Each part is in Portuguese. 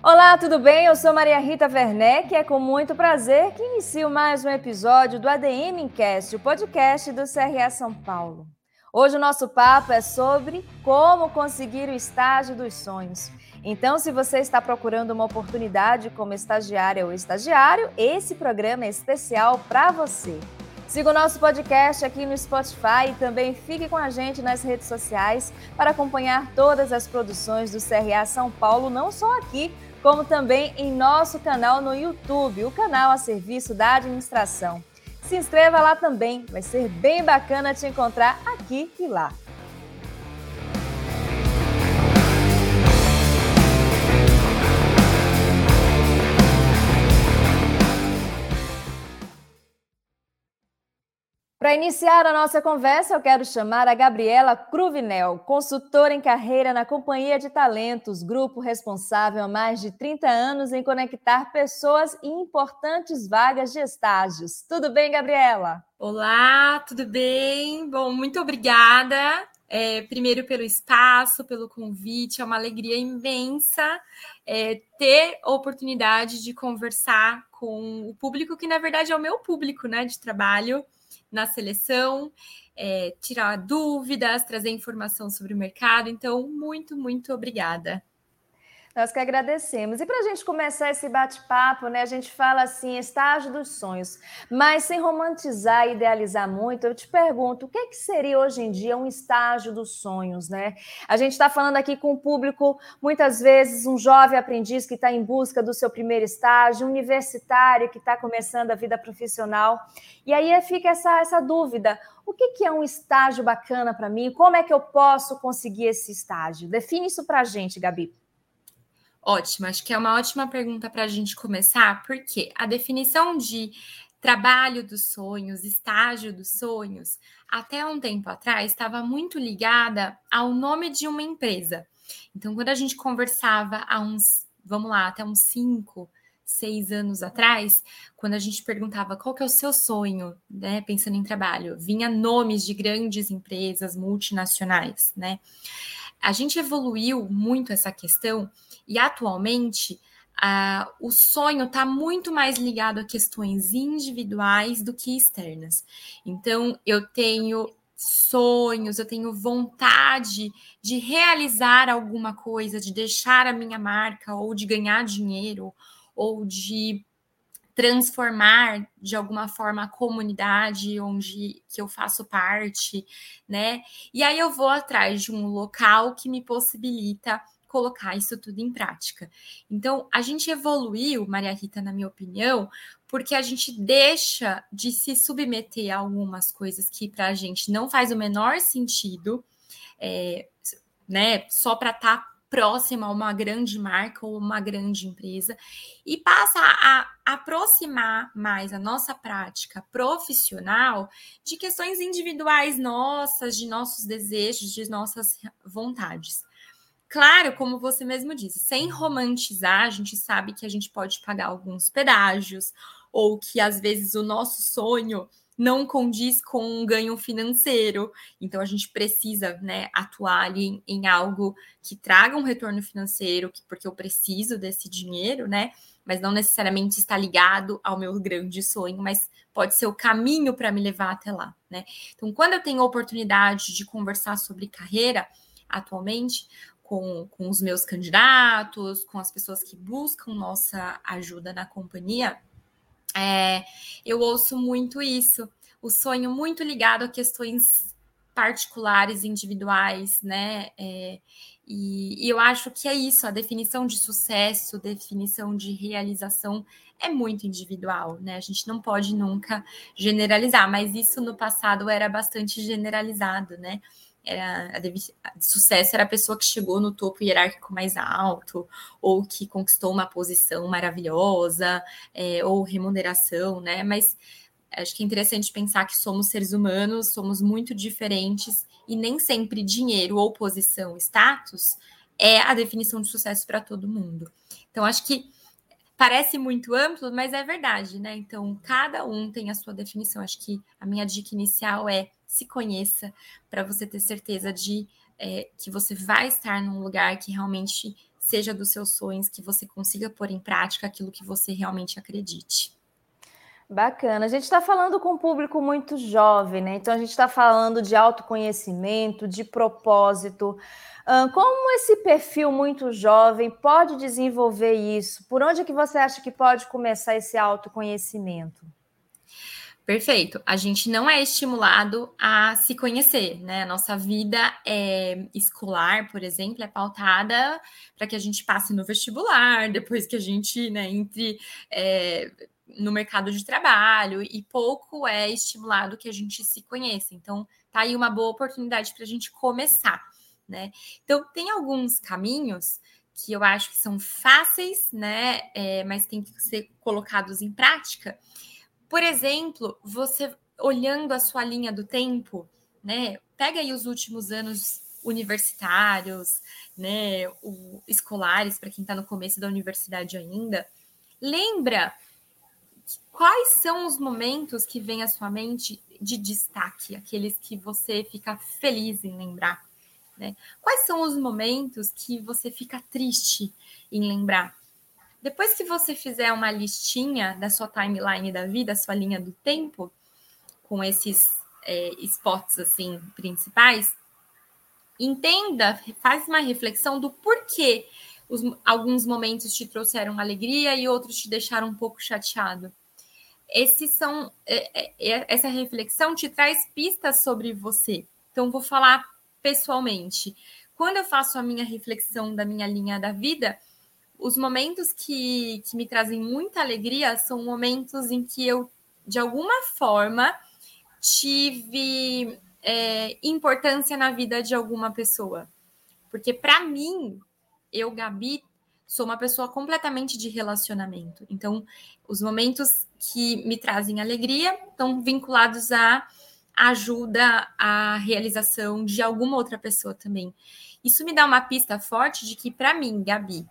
Olá, tudo bem? Eu sou Maria Rita Werneck e é com muito prazer que inicio mais um episódio do ADM Incast, o podcast do CRA São Paulo. Hoje o nosso papo é sobre como conseguir o estágio dos sonhos. Então, se você está procurando uma oportunidade como estagiária ou estagiário, esse programa é especial para você. Siga o nosso podcast aqui no Spotify e também fique com a gente nas redes sociais para acompanhar todas as produções do CRA São Paulo, não só aqui, como também em nosso canal no YouTube, o canal a serviço da administração. Se inscreva lá também, vai ser bem bacana te encontrar aqui e lá. Para iniciar a nossa conversa, eu quero chamar a Gabriela Cruvinel, consultora em carreira na Companhia de Talentos, grupo responsável há mais de 30 anos em conectar pessoas em importantes vagas de estágios. Tudo bem, Gabriela? Olá, tudo bem? Bom, muito obrigada. É, primeiro pelo espaço, pelo convite, é uma alegria imensa é, ter a oportunidade de conversar com o público que, na verdade, é o meu público né, de trabalho na seleção, é, tirar dúvidas, trazer informação sobre o mercado. Então, muito, muito obrigada. Nós que agradecemos. E para a gente começar esse bate-papo, né? A gente fala assim, estágio dos sonhos, mas sem romantizar e idealizar muito, eu te pergunto, o que, que seria hoje em dia um estágio dos sonhos, né? A gente está falando aqui com o público, muitas vezes, um jovem aprendiz que está em busca do seu primeiro estágio, um universitário que está começando a vida profissional. E aí fica essa, essa dúvida: o que, que é um estágio bacana para mim? Como é que eu posso conseguir esse estágio? Define isso para a gente, Gabi. Ótimo, acho que é uma ótima pergunta para a gente começar, porque a definição de trabalho dos sonhos, estágio dos sonhos, até um tempo atrás estava muito ligada ao nome de uma empresa. Então, quando a gente conversava há uns, vamos lá, até uns cinco, seis anos atrás, quando a gente perguntava qual que é o seu sonho, né, pensando em trabalho, vinha nomes de grandes empresas multinacionais, né? A gente evoluiu muito essa questão e atualmente uh, o sonho está muito mais ligado a questões individuais do que externas. Então, eu tenho sonhos, eu tenho vontade de realizar alguma coisa, de deixar a minha marca, ou de ganhar dinheiro, ou de transformar de alguma forma a comunidade onde que eu faço parte, né? E aí eu vou atrás de um local que me possibilita colocar isso tudo em prática. Então, a gente evoluiu, Maria Rita, na minha opinião, porque a gente deixa de se submeter a algumas coisas que para a gente não faz o menor sentido, é, né? Só para estar tá próxima a uma grande marca ou uma grande empresa e passa a aproximar mais a nossa prática profissional de questões individuais nossas, de nossos desejos, de nossas vontades. Claro, como você mesmo disse, sem romantizar, a gente sabe que a gente pode pagar alguns pedágios, ou que às vezes o nosso sonho não condiz com um ganho financeiro. Então a gente precisa né, atuar ali em, algo que traga um retorno financeiro, que, porque eu preciso desse dinheiro, né? Mas não necessariamente está ligado ao meu grande sonho, mas pode ser o caminho para me levar até lá, né? Então, quando eu tenho a oportunidade de conversar sobre carreira atualmente, com, com os meus candidatos, com as pessoas que buscam nossa ajuda na companhia, é, eu ouço muito isso. O sonho muito ligado a questões particulares, individuais, né? É, e, e, eu acho que é isso, a definição de sucesso, definição de realização é muito individual, né? A gente não pode nunca generalizar, mas isso no passado era bastante generalizado, né? Era a, a sucesso era a pessoa que chegou no topo hierárquico mais alto, ou que conquistou uma posição maravilhosa, é, ou remuneração, né? Mas acho que é interessante pensar que somos seres humanos, somos muito diferentes, e nem sempre dinheiro ou posição, status, é a definição de sucesso para todo mundo. Então, acho que parece muito amplo, mas é verdade, né? Então, cada um tem a sua definição. Acho que a minha dica inicial é se conheça para você ter certeza de é, que você vai estar num lugar que realmente seja dos seus sonhos, que você consiga pôr em prática aquilo que você realmente acredite. Bacana. A gente está falando com um público muito jovem, né? Então a gente está falando de autoconhecimento, de propósito. Como esse perfil muito jovem pode desenvolver isso? Por onde é que você acha que pode começar esse autoconhecimento? Perfeito. A gente não é estimulado a se conhecer, né? Nossa vida é escolar, por exemplo, é pautada para que a gente passe no vestibular, depois que a gente né, entre é, no mercado de trabalho, e pouco é estimulado que a gente se conheça. Então, tá aí uma boa oportunidade para a gente começar, né? Então, tem alguns caminhos que eu acho que são fáceis, né? É, mas tem que ser colocados em prática por exemplo, você olhando a sua linha do tempo, né? Pega aí os últimos anos universitários, né, o, escolares para quem está no começo da universidade ainda. Lembra quais são os momentos que vem à sua mente de destaque, aqueles que você fica feliz em lembrar, né? Quais são os momentos que você fica triste em lembrar? Depois que você fizer uma listinha da sua timeline da vida, sua linha do tempo, com esses é, spots assim principais, entenda, faz uma reflexão do porquê os, alguns momentos te trouxeram alegria e outros te deixaram um pouco chateado. Esses são é, é, é essa reflexão te traz pistas sobre você. Então vou falar pessoalmente. Quando eu faço a minha reflexão da minha linha da vida, os momentos que, que me trazem muita alegria são momentos em que eu, de alguma forma, tive é, importância na vida de alguma pessoa. Porque, para mim, eu, Gabi, sou uma pessoa completamente de relacionamento. Então, os momentos que me trazem alegria estão vinculados à ajuda, à realização de alguma outra pessoa também. Isso me dá uma pista forte de que, para mim, Gabi,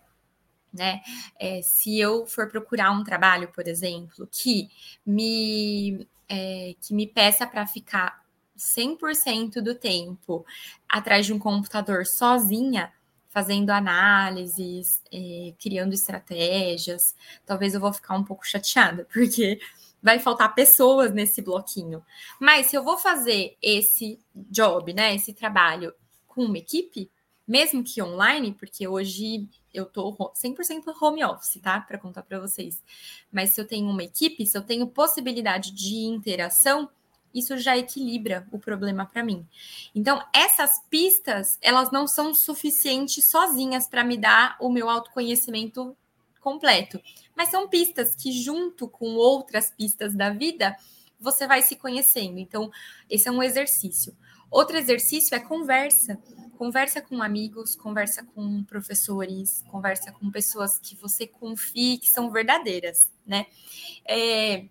né? É, se eu for procurar um trabalho, por exemplo, que me, é, que me peça para ficar 100% do tempo atrás de um computador sozinha, fazendo análises, é, criando estratégias, talvez eu vou ficar um pouco chateada, porque vai faltar pessoas nesse bloquinho. Mas se eu vou fazer esse job, né, esse trabalho com uma equipe, mesmo que online, porque hoje eu tô 100% home office, tá? Para contar para vocês. Mas se eu tenho uma equipe, se eu tenho possibilidade de interação, isso já equilibra o problema para mim. Então, essas pistas, elas não são suficientes sozinhas para me dar o meu autoconhecimento completo, mas são pistas que junto com outras pistas da vida, você vai se conhecendo. Então, esse é um exercício. Outro exercício é conversa. Conversa com amigos, conversa com professores, conversa com pessoas que você confie, que são verdadeiras, né? É,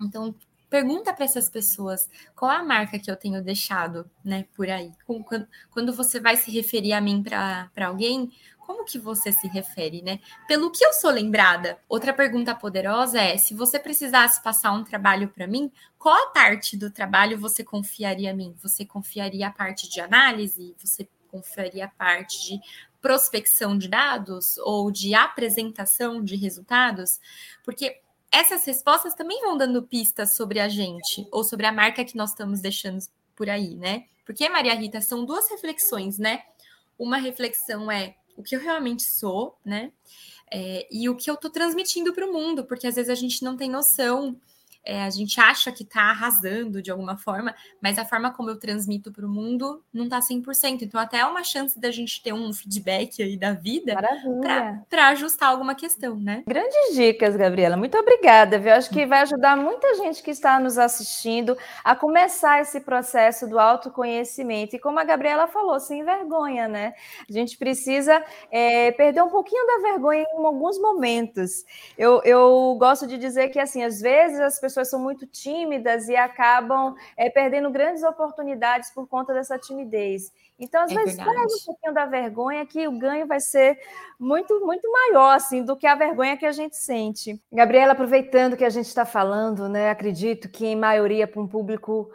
então, pergunta para essas pessoas qual a marca que eu tenho deixado, né, por aí. Quando, quando você vai se referir a mim para alguém, como que você se refere, né? Pelo que eu sou lembrada. Outra pergunta poderosa é: se você precisasse passar um trabalho para mim, qual a parte do trabalho você confiaria a mim? Você confiaria a parte de análise? Você confiaria a parte de prospecção de dados ou de apresentação de resultados? Porque essas respostas também vão dando pistas sobre a gente ou sobre a marca que nós estamos deixando por aí, né? Porque, Maria Rita, são duas reflexões, né? Uma reflexão é o que eu realmente sou, né? É, e o que eu estou transmitindo para o mundo, porque às vezes a gente não tem noção é, a gente acha que está arrasando de alguma forma, mas a forma como eu transmito para o mundo não está 100%. Então, até é uma chance da gente ter um feedback aí da vida para ajustar alguma questão, né? Grandes dicas, Gabriela. Muito obrigada, viu? Acho que vai ajudar muita gente que está nos assistindo a começar esse processo do autoconhecimento. E como a Gabriela falou, sem vergonha, né? A gente precisa é, perder um pouquinho da vergonha em alguns momentos. Eu, eu gosto de dizer que, assim, às vezes as pessoas pessoas são muito tímidas e acabam é, perdendo grandes oportunidades por conta dessa timidez. Então, às é vezes, perde um pouquinho da vergonha que o ganho vai ser muito, muito maior, assim, do que a vergonha que a gente sente. Gabriela, aproveitando que a gente está falando, né, acredito que em maioria para um público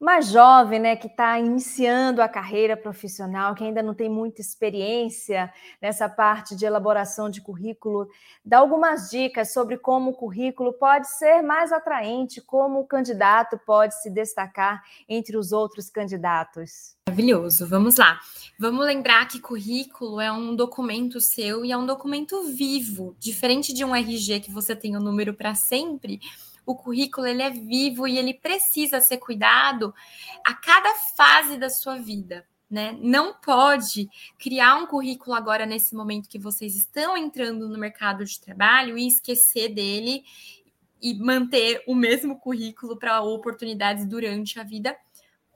uma jovem, né, que está iniciando a carreira profissional, que ainda não tem muita experiência nessa parte de elaboração de currículo, dá algumas dicas sobre como o currículo pode ser mais atraente, como o candidato pode se destacar entre os outros candidatos. Maravilhoso, vamos lá. Vamos lembrar que currículo é um documento seu e é um documento vivo, diferente de um RG que você tem o um número para sempre o currículo ele é vivo e ele precisa ser cuidado a cada fase da sua vida. Né? Não pode criar um currículo agora nesse momento que vocês estão entrando no mercado de trabalho e esquecer dele e manter o mesmo currículo para oportunidades durante a vida.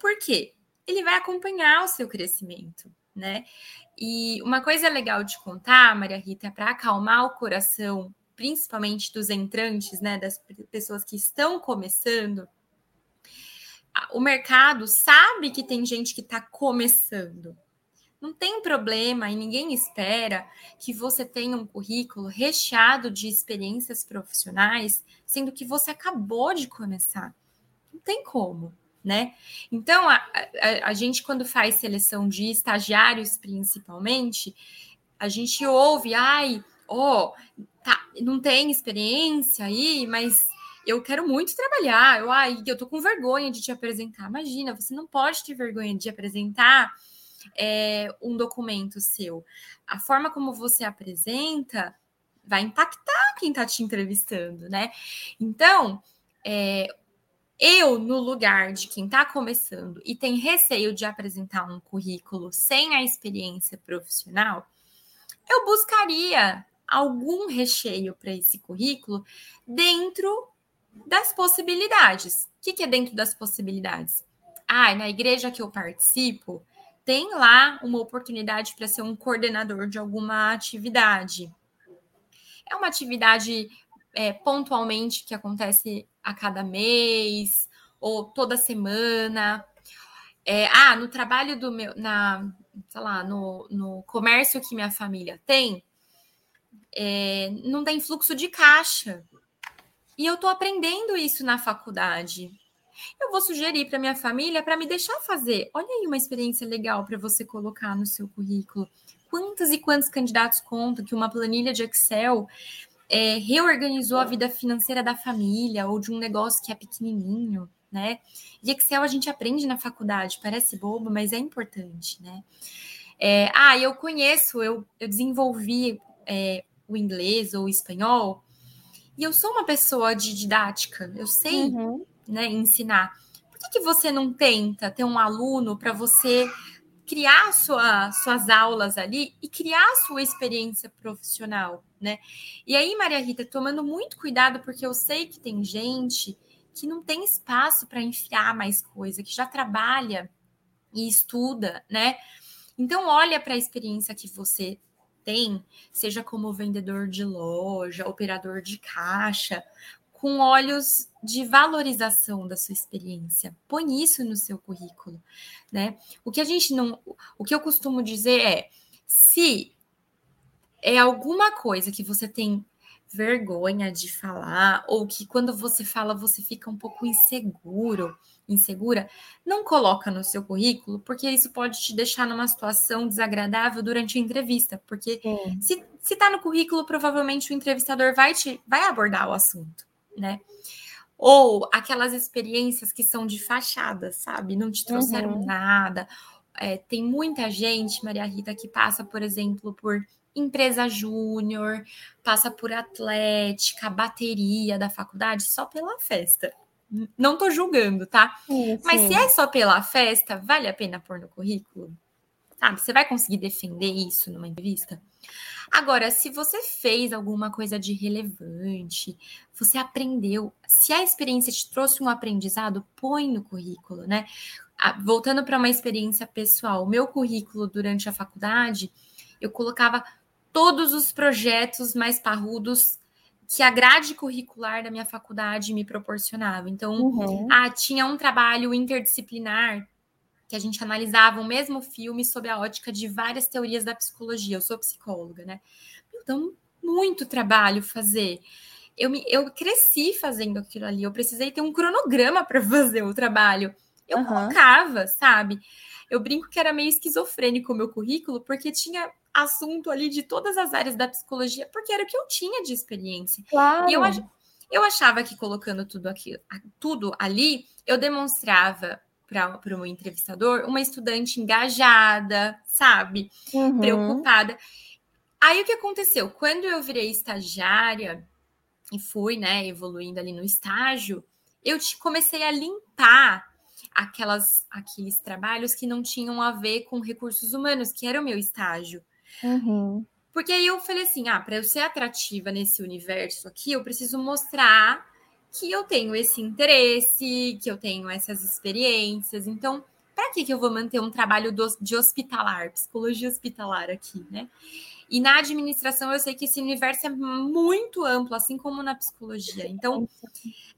Por quê? Ele vai acompanhar o seu crescimento, né? E uma coisa legal de contar, Maria Rita, para acalmar o coração principalmente dos entrantes, né, das pessoas que estão começando, o mercado sabe que tem gente que está começando. Não tem problema e ninguém espera que você tenha um currículo recheado de experiências profissionais, sendo que você acabou de começar. Não tem como, né? Então, a, a, a gente, quando faz seleção de estagiários, principalmente, a gente ouve, ai, ó, oh, tá, não tem experiência aí, mas eu quero muito trabalhar. Eu, ai, eu tô com vergonha de te apresentar. Imagina, você não pode ter vergonha de apresentar é, um documento seu. A forma como você apresenta vai impactar quem está te entrevistando, né? Então, é, eu, no lugar de quem está começando e tem receio de apresentar um currículo sem a experiência profissional, eu buscaria algum recheio para esse currículo dentro das possibilidades. O que, que é dentro das possibilidades? Ah, na igreja que eu participo, tem lá uma oportunidade para ser um coordenador de alguma atividade. É uma atividade é, pontualmente que acontece a cada mês ou toda semana. É, ah, no trabalho do meu, na, sei lá, no, no comércio que minha família tem, é, não tem fluxo de caixa. E eu estou aprendendo isso na faculdade. Eu vou sugerir para minha família para me deixar fazer. Olha aí uma experiência legal para você colocar no seu currículo. Quantos e quantos candidatos contam que uma planilha de Excel é, reorganizou a vida financeira da família ou de um negócio que é pequenininho, né? E Excel a gente aprende na faculdade, parece bobo, mas é importante, né? É, ah, eu conheço, eu, eu desenvolvi é, o inglês ou o espanhol, e eu sou uma pessoa de didática, eu sei uhum. né, ensinar. Por que, que você não tenta ter um aluno para você criar sua, suas aulas ali e criar sua experiência profissional, né? E aí, Maria Rita, tomando muito cuidado, porque eu sei que tem gente que não tem espaço para enfiar mais coisa, que já trabalha e estuda, né? Então, olha para a experiência que você tem, seja como vendedor de loja, operador de caixa, com olhos de valorização da sua experiência. Põe isso no seu currículo, né? O que a gente não, o que eu costumo dizer é, se é alguma coisa que você tem vergonha de falar ou que quando você fala você fica um pouco inseguro, insegura, não coloca no seu currículo, porque isso pode te deixar numa situação desagradável durante a entrevista, porque Sim. se, se tá no currículo, provavelmente o entrevistador vai te vai abordar o assunto, né? Ou aquelas experiências que são de fachada, sabe? Não te trouxeram uhum. nada. É, tem muita gente, Maria Rita, que passa, por exemplo, por empresa júnior, passa por atlética, bateria da faculdade só pela festa. Não tô julgando, tá? Sim, sim. Mas se é só pela festa, vale a pena pôr no currículo? Sabe? Você vai conseguir defender isso numa entrevista? Agora, se você fez alguma coisa de relevante, você aprendeu, se a experiência te trouxe um aprendizado, põe no currículo, né? Voltando para uma experiência pessoal, o meu currículo durante a faculdade, eu colocava todos os projetos mais parrudos que a grade curricular da minha faculdade me proporcionava. Então, uhum. ah, tinha um trabalho interdisciplinar que a gente analisava o mesmo filme sob a ótica de várias teorias da psicologia. Eu sou psicóloga, né? Então, muito trabalho fazer. Eu, me, eu cresci fazendo aquilo ali, eu precisei ter um cronograma para fazer o trabalho. Eu uhum. colocava, sabe? Eu brinco que era meio esquizofrênico o meu currículo, porque tinha assunto ali de todas as áreas da psicologia, porque era o que eu tinha de experiência. Claro. E eu, eu achava que colocando tudo, aqui, tudo ali, eu demonstrava para o entrevistador uma estudante engajada, sabe? Uhum. Preocupada. Aí o que aconteceu? Quando eu virei estagiária e fui, né, evoluindo ali no estágio, eu te, comecei a limpar aquelas aqueles trabalhos que não tinham a ver com recursos humanos, que era o meu estágio. Uhum. Porque aí eu falei assim: ah, para eu ser atrativa nesse universo aqui, eu preciso mostrar que eu tenho esse interesse, que eu tenho essas experiências. Então, para que, que eu vou manter um trabalho do, de hospitalar, psicologia hospitalar aqui, né? E na administração eu sei que esse universo é muito amplo, assim como na psicologia. Então,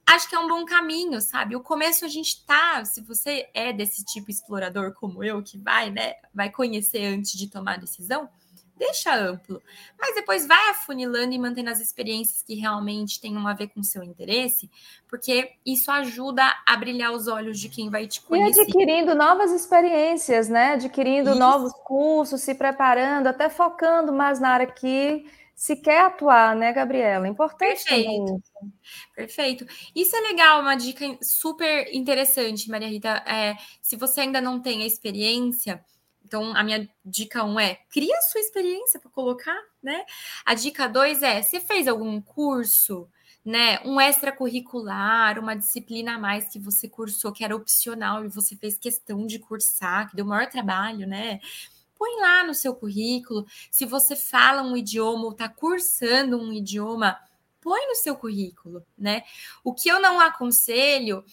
acho que é um bom caminho, sabe? O começo a gente tá, se você é desse tipo explorador como eu, que vai, né, vai conhecer antes de tomar decisão, deixa amplo. Mas depois vai afunilando e mantendo as experiências que realmente tenham a ver com o seu interesse, porque isso ajuda a brilhar os olhos de quem vai te conhecer. E adquirindo novas experiências, né? Adquirindo isso. novos cursos, se preparando, até focando mais na área que se quer atuar, né, Gabriela? Importante Perfeito. Perfeito. Isso é legal, uma dica super interessante, Maria Rita. É, se você ainda não tem a experiência, então, a minha dica 1 um é cria a sua experiência para colocar, né? A dica 2 é: você fez algum curso, né? Um extracurricular, uma disciplina a mais que você cursou, que era opcional e você fez questão de cursar, que deu maior trabalho, né? Põe lá no seu currículo. Se você fala um idioma ou está cursando um idioma, põe no seu currículo, né? O que eu não aconselho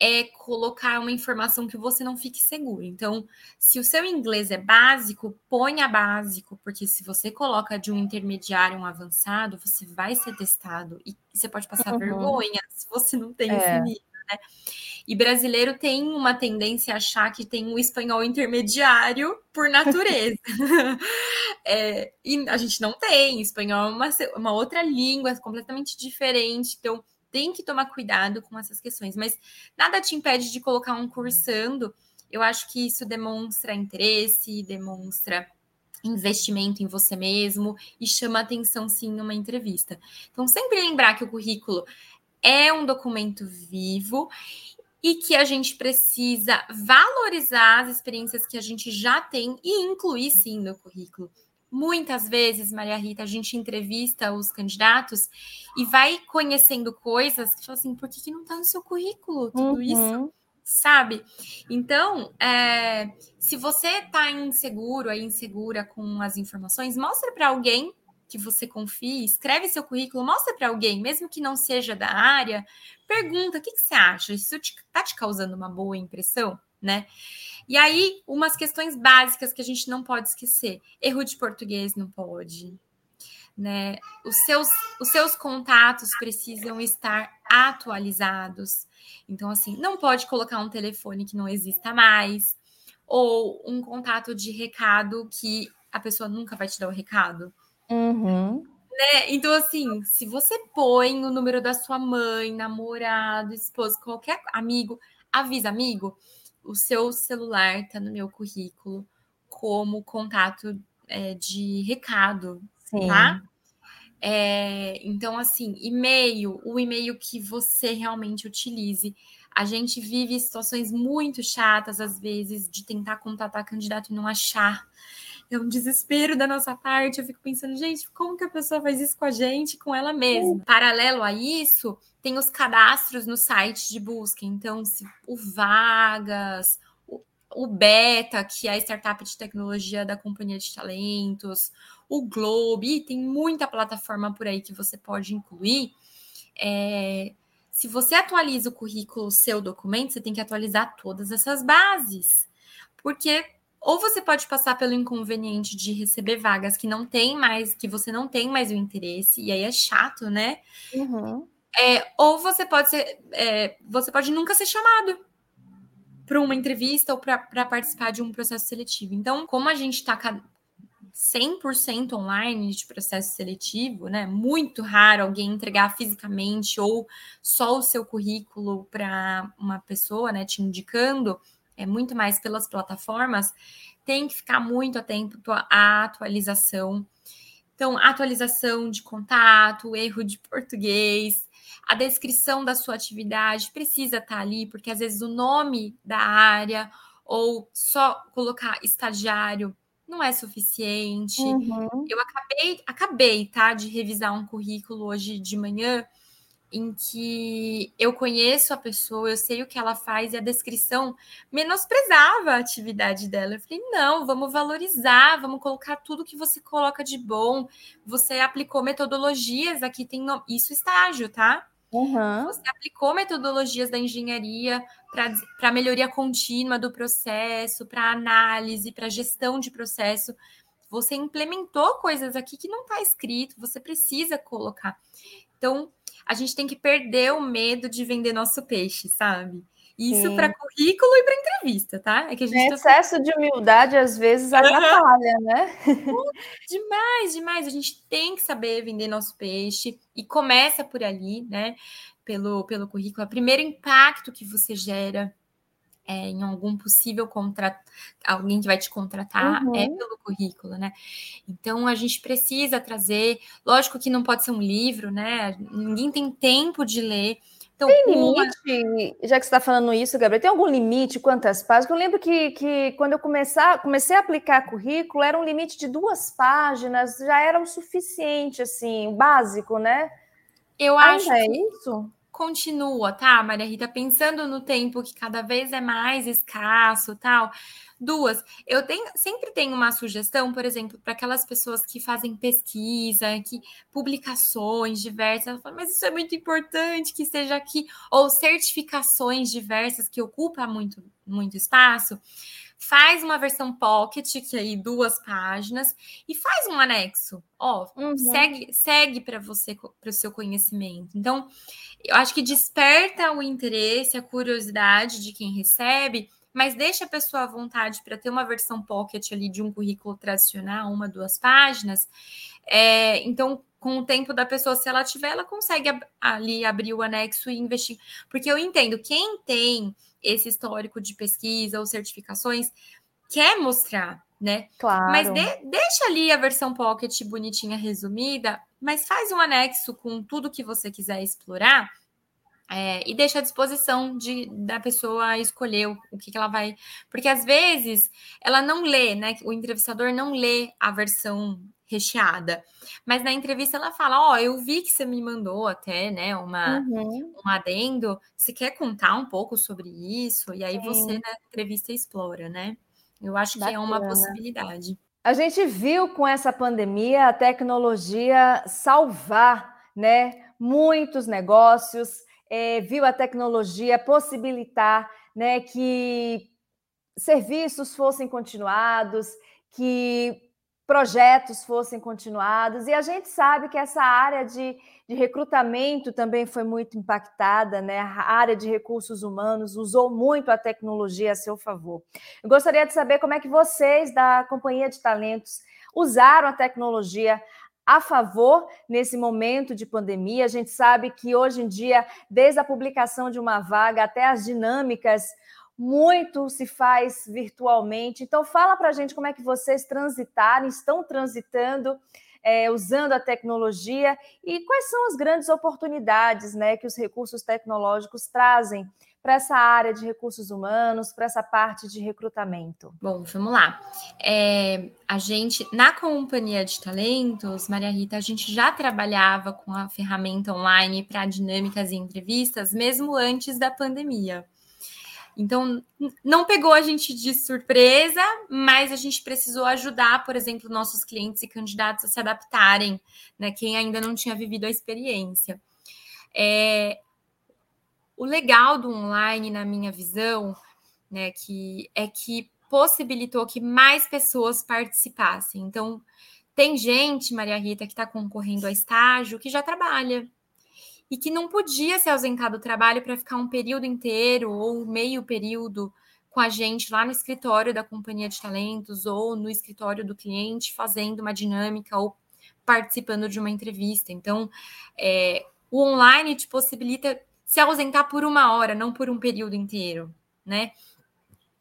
é colocar uma informação que você não fique seguro. Então, se o seu inglês é básico, ponha básico, porque se você coloca de um intermediário um avançado, você vai ser testado e você pode passar uhum. vergonha se você não tem é. esse nível, né? E brasileiro tem uma tendência a achar que tem um espanhol intermediário por natureza. é, e a gente não tem. Espanhol é uma, uma outra língua completamente diferente. Então, tem que tomar cuidado com essas questões, mas nada te impede de colocar um cursando. Eu acho que isso demonstra interesse, demonstra investimento em você mesmo e chama atenção sim numa entrevista. Então, sempre lembrar que o currículo é um documento vivo e que a gente precisa valorizar as experiências que a gente já tem e incluir sim no currículo. Muitas vezes, Maria Rita, a gente entrevista os candidatos e vai conhecendo coisas que fala assim, por que, que não está no seu currículo tudo uhum. isso? Sabe? Então, é, se você está inseguro, aí insegura com as informações, mostra para alguém que você confie, escreve seu currículo, mostra para alguém, mesmo que não seja da área, pergunta, o que, que você acha? Isso está te, te causando uma boa impressão, né? E aí, umas questões básicas que a gente não pode esquecer. Erro de português não pode. Né? Os, seus, os seus contatos precisam estar atualizados. Então, assim, não pode colocar um telefone que não exista mais, ou um contato de recado que a pessoa nunca vai te dar o recado. Uhum. Né? Então, assim, se você põe o número da sua mãe, namorado, esposo, qualquer amigo, avisa amigo, o seu celular está no meu currículo como contato é, de recado, Sim. tá? É, então, assim, e-mail, o e-mail que você realmente utilize. A gente vive situações muito chatas, às vezes, de tentar contatar candidato e não achar. É um desespero da nossa parte. Eu fico pensando, gente, como que a pessoa faz isso com a gente, com ela mesma? Paralelo a isso, tem os cadastros no site de busca. Então, se o Vagas, o, Beta, que é a startup de tecnologia da Companhia de Talentos, o Globe, tem muita plataforma por aí que você pode incluir. É, se você atualiza o currículo, o seu documento, você tem que atualizar todas essas bases. Porque ou você pode passar pelo inconveniente de receber vagas que não tem mais, que você não tem mais o interesse, e aí é chato, né? Uhum. É, ou você pode ser, é, você pode nunca ser chamado para uma entrevista ou para participar de um processo seletivo. Então, como a gente está 100% online de processo seletivo, né? Muito raro alguém entregar fisicamente ou só o seu currículo para uma pessoa, né, te indicando, é muito mais pelas plataformas. Tem que ficar muito atento à atualização. Então, atualização de contato, erro de português, a descrição da sua atividade precisa estar tá ali, porque às vezes o nome da área ou só colocar estagiário não é suficiente. Uhum. Eu acabei, acabei, tá, de revisar um currículo hoje de manhã em que eu conheço a pessoa, eu sei o que ela faz e a descrição menosprezava a atividade dela. Eu falei: não, vamos valorizar, vamos colocar tudo que você coloca de bom. Você aplicou metodologias, aqui tem isso estágio, tá? Uhum. Você aplicou metodologias da engenharia para melhoria contínua do processo, para análise, para gestão de processo. Você implementou coisas aqui que não está escrito, você precisa colocar. Então, a gente tem que perder o medo de vender nosso peixe, sabe? Isso para currículo e para entrevista, tá? É que a gente tá... excesso de humildade às vezes atrapalha, né? demais, demais. A gente tem que saber vender nosso peixe e começa por ali, né? Pelo, pelo currículo. O primeiro impacto que você gera é, em algum possível contrato, alguém que vai te contratar é uhum. é pelo currículo, né? Então a gente precisa trazer, lógico que não pode ser um livro, né? Ninguém tem tempo de ler então, tem limite, uma... já que você está falando isso, Gabriel, tem algum limite quantas páginas? Eu lembro que, que quando eu começar, comecei a aplicar currículo, era um limite de duas páginas, já era o suficiente, assim, básico, né? Eu acho é isso continua, tá, Maria Rita? Pensando no tempo que cada vez é mais escasso, tal. Duas, eu tenho, sempre tenho uma sugestão, por exemplo, para aquelas pessoas que fazem pesquisa, que publicações diversas, mas isso é muito importante que esteja aqui, ou certificações diversas que ocupam muito, muito espaço faz uma versão pocket, que aí duas páginas, e faz um anexo. Ó, uhum. segue, segue para você, para o seu conhecimento. Então, eu acho que desperta o interesse, a curiosidade de quem recebe, mas deixa a pessoa à vontade para ter uma versão pocket ali de um currículo tradicional, uma, duas páginas. É, então, com o tempo da pessoa, se ela tiver, ela consegue ali abrir o anexo e investir. Porque eu entendo, quem tem esse histórico de pesquisa ou certificações, quer mostrar, né? Claro. Mas de, deixa ali a versão pocket bonitinha, resumida, mas faz um anexo com tudo que você quiser explorar. É, e deixa à disposição de, da pessoa escolher o, o que, que, ela vai. Porque às vezes ela não lê, né? O entrevistador não lê a versão recheada. Mas na entrevista ela fala: Ó, oh, eu vi que você me mandou até, né, uma, uhum. um adendo. Você quer contar um pouco sobre isso? E aí Sim. você na entrevista explora, né? Eu acho Bacana. que é uma possibilidade. A gente viu com essa pandemia a tecnologia salvar, né, muitos negócios. É, viu a tecnologia possibilitar, né, que serviços fossem continuados, que projetos fossem continuados. E a gente sabe que essa área de, de recrutamento também foi muito impactada, né? A área de recursos humanos usou muito a tecnologia a seu favor. Eu gostaria de saber como é que vocês, da Companhia de Talentos, usaram a tecnologia a favor nesse momento de pandemia. A gente sabe que hoje em dia, desde a publicação de uma vaga até as dinâmicas muito se faz virtualmente. Então, fala para a gente como é que vocês transitaram, estão transitando, é, usando a tecnologia e quais são as grandes oportunidades né, que os recursos tecnológicos trazem para essa área de recursos humanos, para essa parte de recrutamento? Bom, vamos lá. É, a gente, na companhia de talentos, Maria Rita, a gente já trabalhava com a ferramenta online para dinâmicas e entrevistas, mesmo antes da pandemia. Então, não pegou a gente de surpresa, mas a gente precisou ajudar, por exemplo, nossos clientes e candidatos a se adaptarem, né? Quem ainda não tinha vivido a experiência. É, o legal do online, na minha visão, né, que é que possibilitou que mais pessoas participassem. Então, tem gente, Maria Rita, que está concorrendo a estágio que já trabalha, e que não podia se ausentar do trabalho para ficar um período inteiro ou meio período com a gente lá no escritório da companhia de talentos ou no escritório do cliente, fazendo uma dinâmica ou participando de uma entrevista. Então, é, o online te possibilita se ausentar por uma hora, não por um período inteiro, né?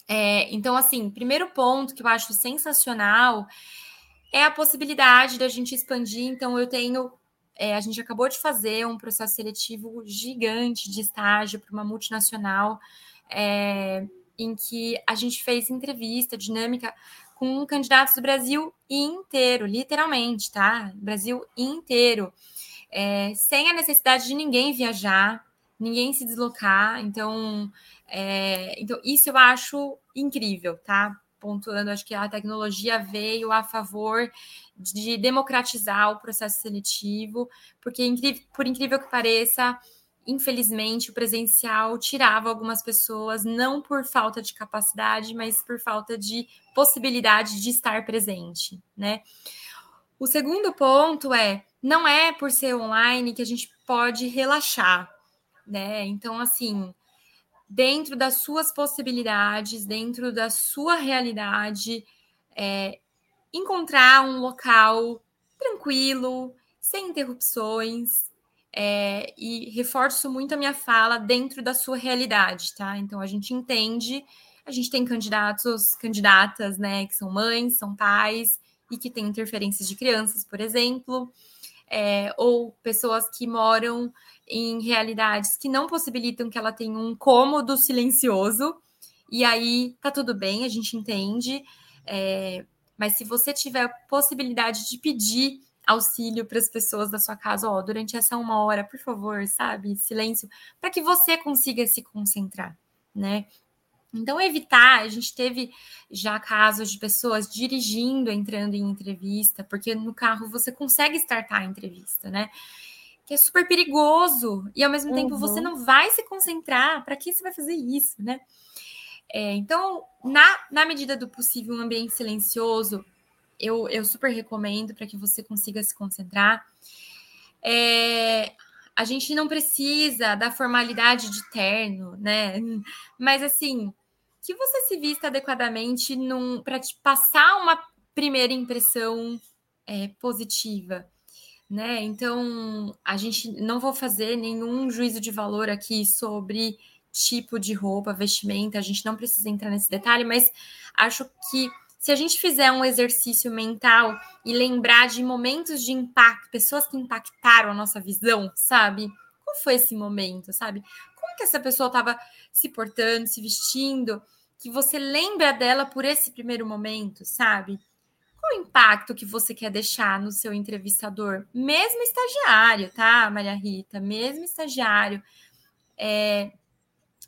É, então, assim, primeiro ponto que eu acho sensacional é a possibilidade da gente expandir. Então, eu tenho. É, a gente acabou de fazer um processo seletivo gigante de estágio para uma multinacional, é, em que a gente fez entrevista dinâmica com candidatos do Brasil inteiro, literalmente, tá? Brasil inteiro, é, sem a necessidade de ninguém viajar, ninguém se deslocar. Então, é, então isso eu acho incrível, tá? Pontuando, acho que a tecnologia veio a favor de democratizar o processo seletivo, porque por incrível que pareça, infelizmente, o presencial tirava algumas pessoas, não por falta de capacidade, mas por falta de possibilidade de estar presente, né? O segundo ponto é, não é por ser online que a gente pode relaxar, né? Então, assim, dentro das suas possibilidades, dentro da sua realidade, é, encontrar um local tranquilo, sem interrupções, é, e reforço muito a minha fala dentro da sua realidade, tá? Então a gente entende, a gente tem candidatos, candidatas, né, que são mães, são pais e que têm interferências de crianças, por exemplo, é, ou pessoas que moram em realidades que não possibilitam que ela tenha um cômodo silencioso, e aí tá tudo bem, a gente entende. É, mas se você tiver possibilidade de pedir auxílio para as pessoas da sua casa, ó, durante essa uma hora, por favor, sabe, silêncio, para que você consiga se concentrar, né? Então, evitar, a gente teve já casos de pessoas dirigindo, entrando em entrevista, porque no carro você consegue startar a entrevista, né? Que é super perigoso, e ao mesmo uhum. tempo você uhum. não vai se concentrar, para que você vai fazer isso, né? É, então, na, na medida do possível, um ambiente silencioso, eu, eu super recomendo para que você consiga se concentrar. É, a gente não precisa da formalidade de terno, né? Mas assim, que você se vista adequadamente para te passar uma primeira impressão é, positiva, né? Então, a gente não vou fazer nenhum juízo de valor aqui sobre tipo de roupa, vestimenta, a gente não precisa entrar nesse detalhe, mas acho que se a gente fizer um exercício mental e lembrar de momentos de impacto, pessoas que impactaram a nossa visão, sabe? Qual foi esse momento, sabe? Que essa pessoa estava se portando, se vestindo, que você lembra dela por esse primeiro momento, sabe? Qual o impacto que você quer deixar no seu entrevistador? Mesmo estagiário, tá, Maria Rita? Mesmo estagiário. É,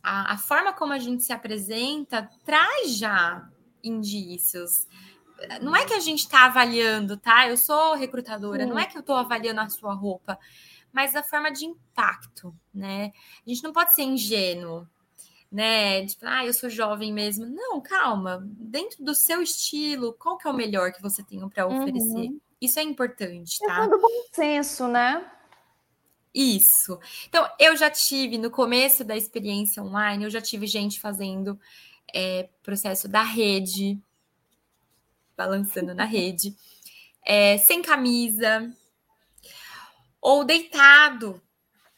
a, a forma como a gente se apresenta traz já indícios. Não é que a gente está avaliando, tá? Eu sou recrutadora, não é que eu estou avaliando a sua roupa, mas a forma de impacto, né? A gente não pode ser ingênuo, né? Tipo, ah, eu sou jovem mesmo. Não, calma. Dentro do seu estilo, qual que é o melhor que você tem para oferecer? Uhum. Isso é importante, tá? É do bom senso, né? Isso. Então, eu já tive, no começo da experiência online, eu já tive gente fazendo é, processo da rede, balançando na rede, é, sem camisa, ou deitado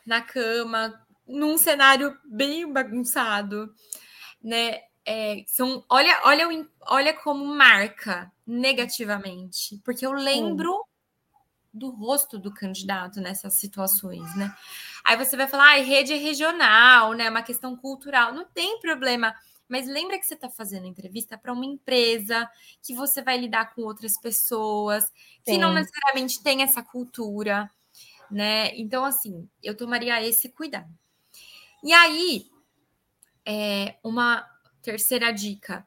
na cama, num cenário bem bagunçado, né? É, são, olha, olha, olha como marca negativamente, porque eu lembro do rosto do candidato nessas situações, né? Aí você vai falar, ah, rede é regional, né? Uma questão cultural. Não tem problema mas lembra que você está fazendo entrevista para uma empresa, que você vai lidar com outras pessoas, que Sim. não necessariamente tem essa cultura, né? Então, assim, eu tomaria esse cuidado. E aí, é, uma terceira dica.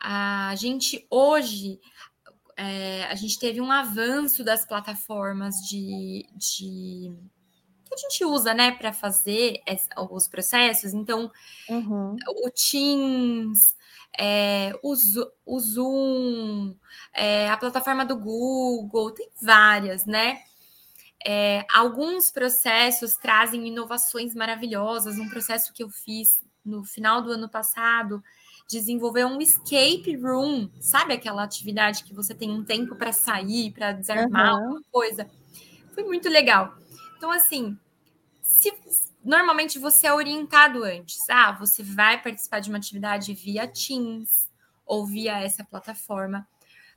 A gente hoje é, a gente teve um avanço das plataformas de, de que a gente usa, né, para fazer os processos. Então, uhum. o Teams, é, o, o, Zoom, é, a plataforma do Google, tem várias, né? É, alguns processos trazem inovações maravilhosas. Um processo que eu fiz no final do ano passado desenvolver um escape room, sabe aquela atividade que você tem um tempo para sair, para desarmar uhum. alguma coisa. Foi muito legal. Então, assim, se normalmente você é orientado antes, ah, você vai participar de uma atividade via Teams ou via essa plataforma,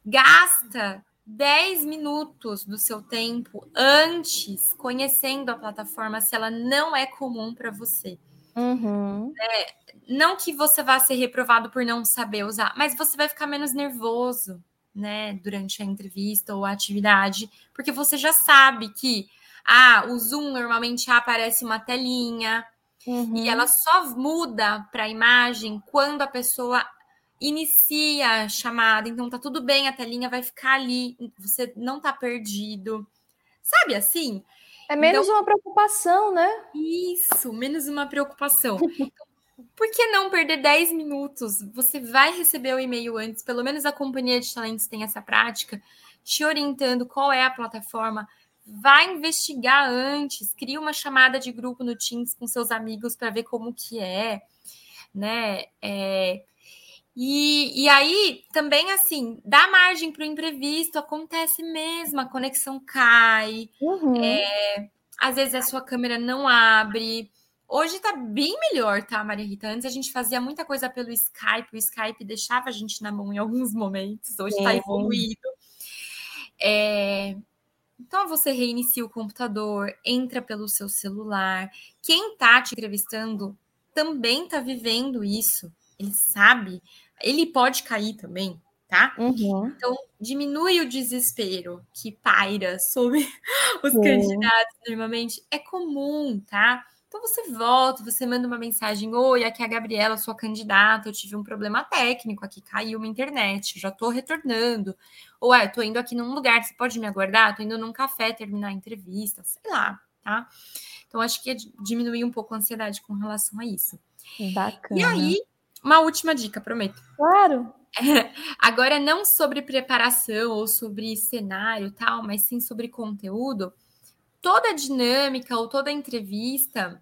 gasta 10 minutos do seu tempo antes conhecendo a plataforma se ela não é comum para você. Uhum. É, não que você vá ser reprovado por não saber usar, mas você vai ficar menos nervoso, né, durante a entrevista ou a atividade, porque você já sabe que ah, o Zoom normalmente aparece uma telinha uhum. e ela só muda para a imagem quando a pessoa inicia a chamada. Então tá tudo bem, a telinha vai ficar ali, você não tá perdido. Sabe assim? É menos então, uma preocupação, né? Isso, menos uma preocupação. Por que não perder 10 minutos? Você vai receber o e-mail antes, pelo menos a companhia de talentos tem essa prática, te orientando qual é a plataforma. Vai investigar antes, cria uma chamada de grupo no Teams com seus amigos para ver como que é, né? É, e, e aí, também, assim, dá margem para o imprevisto, acontece mesmo, a conexão cai, uhum. é, às vezes a sua câmera não abre. Hoje tá bem melhor, tá, Maria Rita? Antes a gente fazia muita coisa pelo Skype, o Skype deixava a gente na mão em alguns momentos, hoje está evoluído. É... Então você reinicia o computador, entra pelo seu celular. Quem tá te entrevistando também tá vivendo isso, ele sabe ele pode cair também, tá? Uhum. Então, diminui o desespero que paira sobre os candidatos normalmente. É comum, tá? Então você volta, você manda uma mensagem: Oi, aqui é a Gabriela, sua candidata. Eu tive um problema técnico aqui, caiu uma internet, já tô retornando. Ou é, tô indo aqui num lugar, você pode me aguardar? Tô indo num café terminar a entrevista, sei lá, tá? Então acho que é diminuir um pouco a ansiedade com relação a isso. Bacana. E aí, uma última dica, prometo. Claro. É, agora, não sobre preparação ou sobre cenário tal, mas sim sobre conteúdo. Toda dinâmica ou toda entrevista,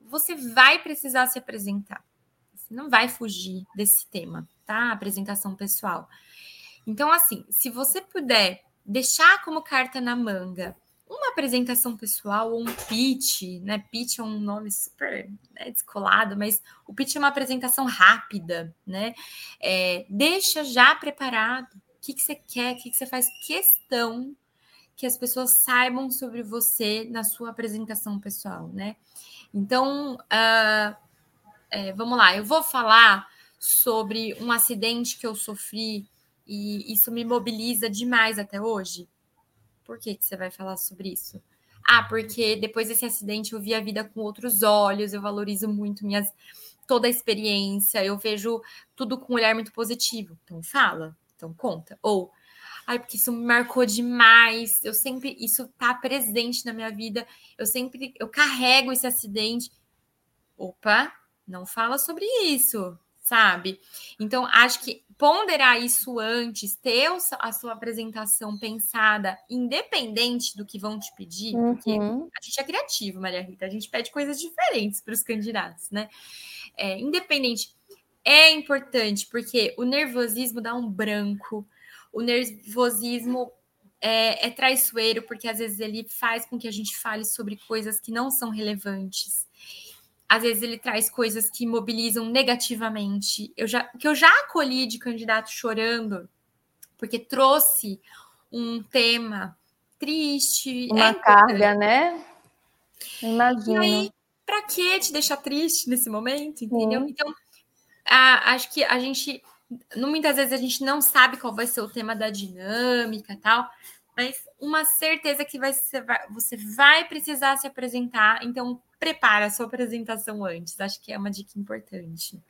você vai precisar se apresentar. Você não vai fugir desse tema, tá? Apresentação pessoal. Então, assim, se você puder deixar como carta na manga uma apresentação pessoal ou um pitch, né? Pitch é um nome super né, descolado, mas o pitch é uma apresentação rápida, né? É, deixa já preparado o que, que você quer, o que, que você faz questão que as pessoas saibam sobre você na sua apresentação pessoal, né? Então, uh, é, vamos lá, eu vou falar sobre um acidente que eu sofri e isso me mobiliza demais até hoje. Por que, que você vai falar sobre isso? Ah, porque depois desse acidente eu vi a vida com outros olhos, eu valorizo muito minhas toda a experiência, eu vejo tudo com um olhar muito positivo. Então fala, então conta. Ou ai, porque isso me marcou demais. Eu sempre isso tá presente na minha vida. Eu sempre eu carrego esse acidente. Opa, não fala sobre isso, sabe? Então acho que ponderar isso antes, ter a sua apresentação pensada, independente do que vão te pedir, uhum. porque a gente é criativo, Maria Rita, a gente pede coisas diferentes para os candidatos, né? É, independente, é importante, porque o nervosismo dá um branco, o nervosismo é, é traiçoeiro, porque às vezes ele faz com que a gente fale sobre coisas que não são relevantes às vezes ele traz coisas que mobilizam negativamente. Eu já, que eu já acolhi de candidato chorando, porque trouxe um tema triste. Uma é carga, né? Imagina. E aí, pra que te deixar triste nesse momento, entendeu? Então, a, acho que a gente, muitas vezes a gente não sabe qual vai ser o tema da dinâmica tal, mas uma certeza que vai ser, você vai precisar se apresentar, então prepara a sua apresentação antes. Acho que é uma dica importante.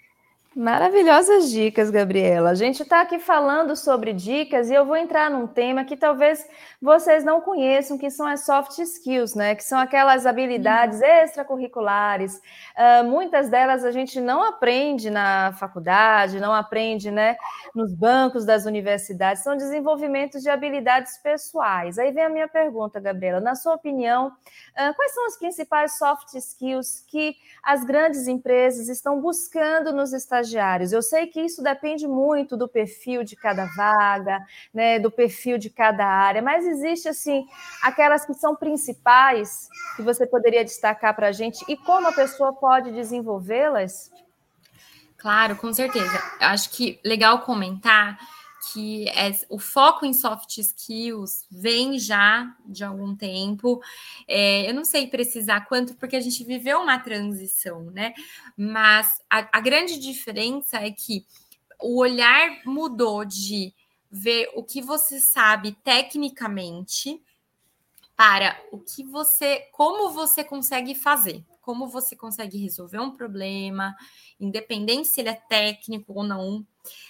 Maravilhosas dicas, Gabriela. A gente está aqui falando sobre dicas e eu vou entrar num tema que talvez vocês não conheçam, que são as soft skills, né? Que são aquelas habilidades uhum. extracurriculares. Uh, muitas delas a gente não aprende na faculdade, não aprende, né? Nos bancos das universidades. São desenvolvimentos de habilidades pessoais. Aí vem a minha pergunta, Gabriela. Na sua opinião, uh, quais são as principais soft skills que as grandes empresas estão buscando nos estagiários? Estagiários? Eu sei que isso depende muito do perfil de cada vaga, né, do perfil de cada área, mas existe assim aquelas que são principais que você poderia destacar para a gente e como a pessoa pode desenvolvê-las? Claro, com certeza. Acho que legal comentar que é, o foco em soft skills vem já de algum tempo. É, eu não sei precisar quanto, porque a gente viveu uma transição, né? Mas a, a grande diferença é que o olhar mudou de ver o que você sabe tecnicamente para o que você, como você consegue fazer, como você consegue resolver um problema, independente se ele é técnico ou não,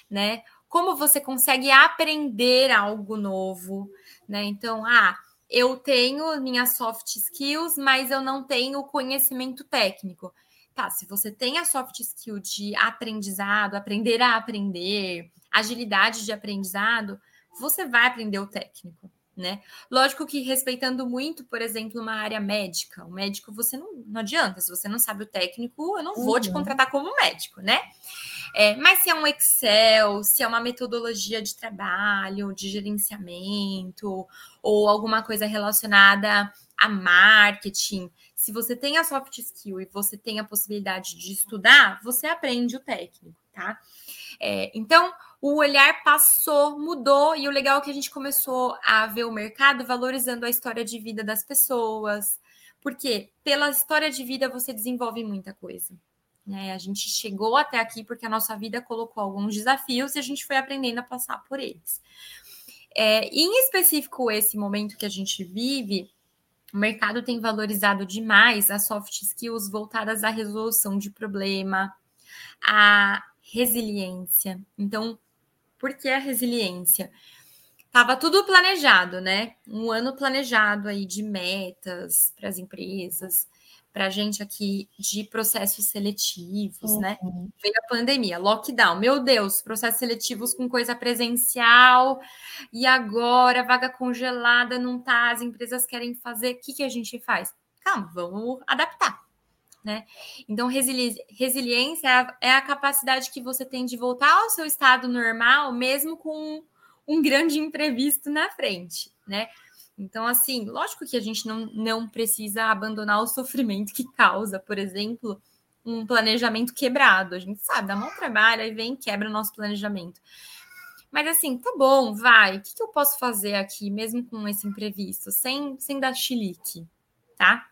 né? Como você consegue aprender algo novo, né? Então, ah, eu tenho minhas soft skills, mas eu não tenho conhecimento técnico. Tá, se você tem a soft skill de aprendizado, aprender a aprender, agilidade de aprendizado, você vai aprender o técnico né? Lógico que respeitando muito, por exemplo, uma área médica. O médico, você não, não adianta. Se você não sabe o técnico, eu não vou te uhum. contratar como médico, né? É, mas se é um Excel, se é uma metodologia de trabalho, de gerenciamento, ou alguma coisa relacionada a marketing, se você tem a soft skill e você tem a possibilidade de estudar, você aprende o técnico, tá? É, então, o olhar passou, mudou, e o legal é que a gente começou a ver o mercado valorizando a história de vida das pessoas. Porque pela história de vida você desenvolve muita coisa. Né? A gente chegou até aqui porque a nossa vida colocou alguns desafios e a gente foi aprendendo a passar por eles. É, em específico, esse momento que a gente vive, o mercado tem valorizado demais as soft skills voltadas à resolução de problema, a resiliência. Então, por que a resiliência? Tava tudo planejado, né? Um ano planejado aí de metas para as empresas, para a gente aqui de processos seletivos, né? uhum. né? Veio a pandemia, lockdown, meu Deus, processos seletivos com coisa presencial, e agora vaga congelada não tá, as empresas querem fazer, o que, que a gente faz? Calma, vamos adaptar né? Então, resili resiliência é a, é a, capacidade que você tem de voltar ao seu estado normal, mesmo com um grande imprevisto na frente, né? Então, assim, lógico que a gente não, não precisa abandonar o sofrimento que causa, por exemplo, um planejamento quebrado. A gente sabe, dá mão trabalho, aí vem quebra o nosso planejamento. Mas assim, tá bom, vai. O que, que eu posso fazer aqui, mesmo com esse imprevisto, sem, sem dar chilique, tá?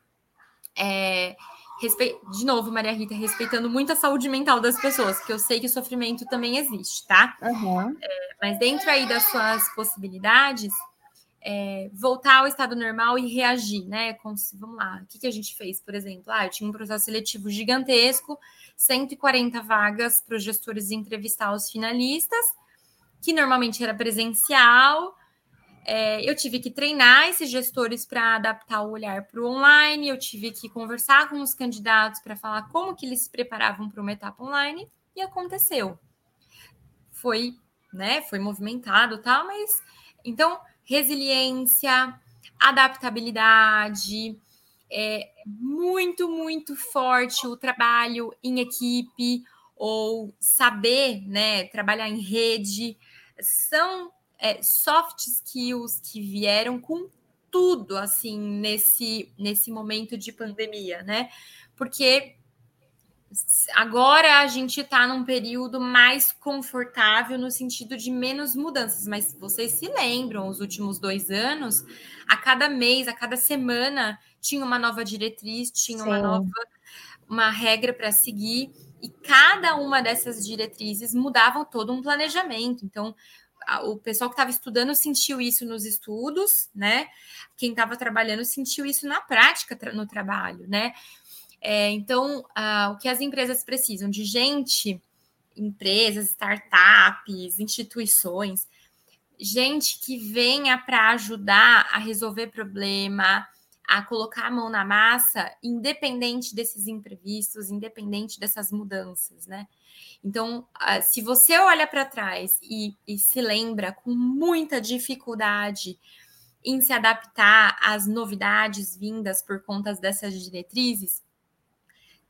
É, respe... de novo, Maria Rita, respeitando muito a saúde mental das pessoas, porque eu sei que o sofrimento também existe, tá? Uhum. É, mas dentro aí das suas possibilidades, é, voltar ao estado normal e reagir, né? Com, vamos lá, o que, que a gente fez, por exemplo? Ah, eu tinha um processo seletivo gigantesco, 140 vagas para os gestores entrevistar os finalistas, que normalmente era presencial, é, eu tive que treinar esses gestores para adaptar o olhar para o online, eu tive que conversar com os candidatos para falar como que eles se preparavam para uma etapa online, e aconteceu. Foi, né, foi movimentado tal, mas então resiliência, adaptabilidade, é muito, muito forte o trabalho em equipe ou saber, né, trabalhar em rede, são é, soft skills que vieram com tudo assim nesse nesse momento de pandemia, né? Porque agora a gente está num período mais confortável no sentido de menos mudanças, mas vocês se lembram, os últimos dois anos, a cada mês, a cada semana, tinha uma nova diretriz, tinha Sim. uma nova uma regra para seguir, e cada uma dessas diretrizes mudavam todo um planejamento. Então, o pessoal que estava estudando sentiu isso nos estudos, né? Quem estava trabalhando sentiu isso na prática no trabalho, né? É, então, o que as empresas precisam de gente, empresas, startups, instituições, gente que venha para ajudar a resolver problema, a colocar a mão na massa, independente desses imprevistos, independente dessas mudanças, né? Então, se você olha para trás e, e, se lembra com muita dificuldade em se adaptar às novidades vindas por conta dessas diretrizes,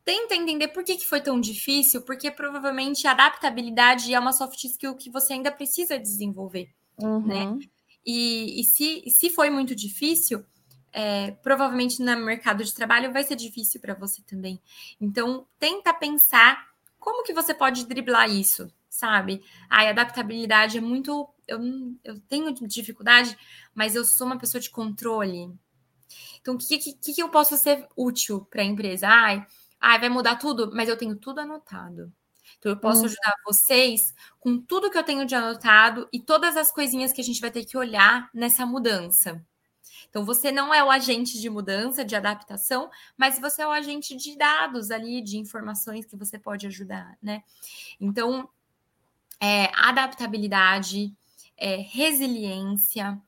tenta entender por que, que foi tão difícil, porque provavelmente a adaptabilidade é uma soft skill que você ainda precisa desenvolver, uhum. né? E, e se, se foi muito difícil, é, provavelmente no mercado de trabalho vai ser difícil para você também. Então, tenta pensar como que você pode driblar isso, sabe? A adaptabilidade é muito. Eu, eu tenho dificuldade, mas eu sou uma pessoa de controle. Então, o que, que, que eu posso ser útil para a empresa? Ai, ai, vai mudar tudo, mas eu tenho tudo anotado. Então, eu posso hum. ajudar vocês com tudo que eu tenho de anotado e todas as coisinhas que a gente vai ter que olhar nessa mudança. Então, você não é o agente de mudança, de adaptação, mas você é o agente de dados ali, de informações que você pode ajudar, né? Então, é, adaptabilidade, é, resiliência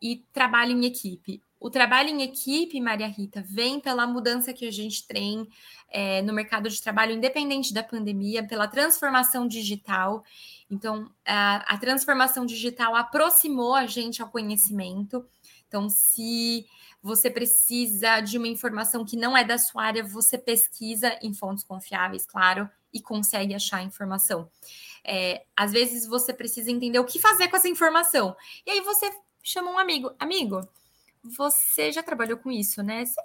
e trabalho em equipe. O trabalho em equipe, Maria Rita, vem pela mudança que a gente tem é, no mercado de trabalho, independente da pandemia, pela transformação digital. Então, a, a transformação digital aproximou a gente ao conhecimento. Então, se você precisa de uma informação que não é da sua área, você pesquisa em fontes confiáveis, claro, e consegue achar a informação. É, às vezes você precisa entender o que fazer com essa informação. E aí você chama um amigo. Amigo, você já trabalhou com isso, né? Você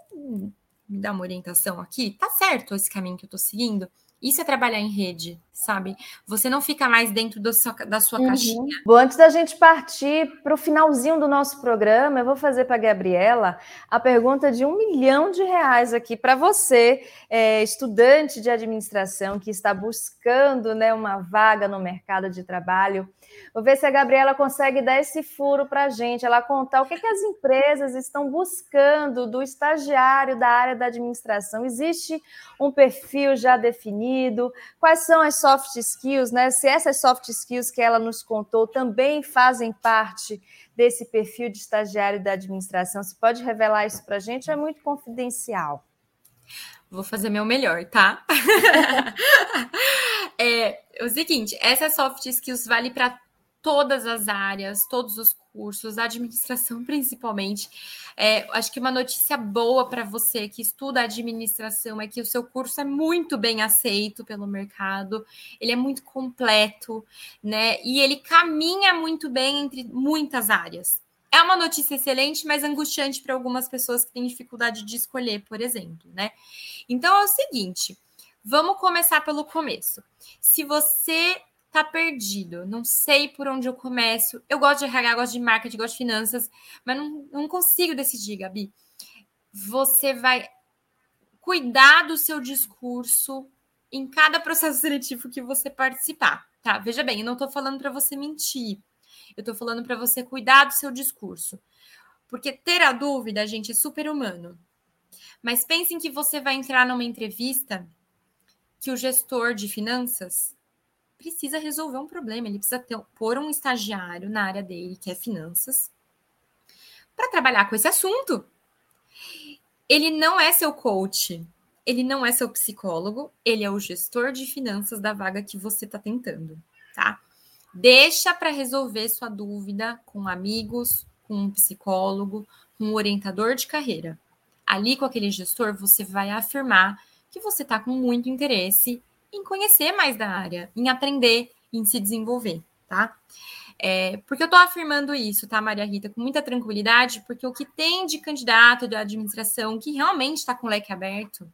me dá uma orientação aqui? Tá certo esse caminho que eu tô seguindo? Isso é trabalhar em rede, sabe? Você não fica mais dentro seu, da sua uhum. caixinha. Bom, antes da gente partir para o finalzinho do nosso programa, eu vou fazer para a Gabriela a pergunta de um milhão de reais aqui para você, é, estudante de administração que está buscando né, uma vaga no mercado de trabalho. Vou ver se a Gabriela consegue dar esse furo para a gente, ela contar o que, que as empresas estão buscando do estagiário da área da administração. Existe um perfil já definido? Quais são as soft skills, né? Se essas soft skills que ela nos contou também fazem parte desse perfil de estagiário da administração, você pode revelar isso para a gente? É muito confidencial. Vou fazer meu melhor, tá? é, o seguinte, essa soft skills vale para todas as áreas, todos os cursos, administração principalmente. É, acho que uma notícia boa para você que estuda administração é que o seu curso é muito bem aceito pelo mercado, ele é muito completo, né? E ele caminha muito bem entre muitas áreas. É uma notícia excelente, mas angustiante para algumas pessoas que têm dificuldade de escolher, por exemplo, né? Então é o seguinte, vamos começar pelo começo. Se você tá perdido, não sei por onde eu começo. Eu gosto de RH, gosto de marketing, gosto de finanças, mas não, não consigo decidir, Gabi. Você vai cuidar do seu discurso em cada processo seletivo que você participar, tá? Veja bem, eu não tô falando para você mentir. Eu tô falando para você cuidar do seu discurso. Porque ter a dúvida, gente, é super humano. Mas pensem que você vai entrar numa entrevista que o gestor de finanças precisa resolver um problema, ele precisa ter, pôr um estagiário na área dele, que é finanças, para trabalhar com esse assunto. Ele não é seu coach, ele não é seu psicólogo, ele é o gestor de finanças da vaga que você está tentando, tá? Deixa para resolver sua dúvida com amigos, com um psicólogo, com um orientador de carreira. Ali com aquele gestor, você vai afirmar que você está com muito interesse em conhecer mais da área, em aprender, em se desenvolver, tá? É, porque eu estou afirmando isso, tá, Maria Rita, com muita tranquilidade, porque o que tem de candidato de administração que realmente está com o leque aberto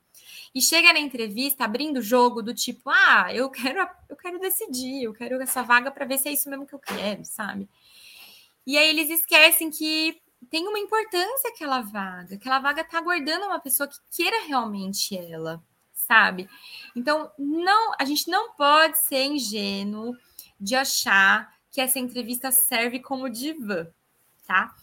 e chega na entrevista abrindo o jogo do tipo, ah, eu quero, eu quero decidir, eu quero essa vaga para ver se é isso mesmo que eu quero, sabe? E aí eles esquecem que tem uma importância aquela vaga, aquela vaga está aguardando uma pessoa que queira realmente ela sabe? Então, não, a gente não pode ser ingênuo de achar que essa entrevista serve como divã, tá?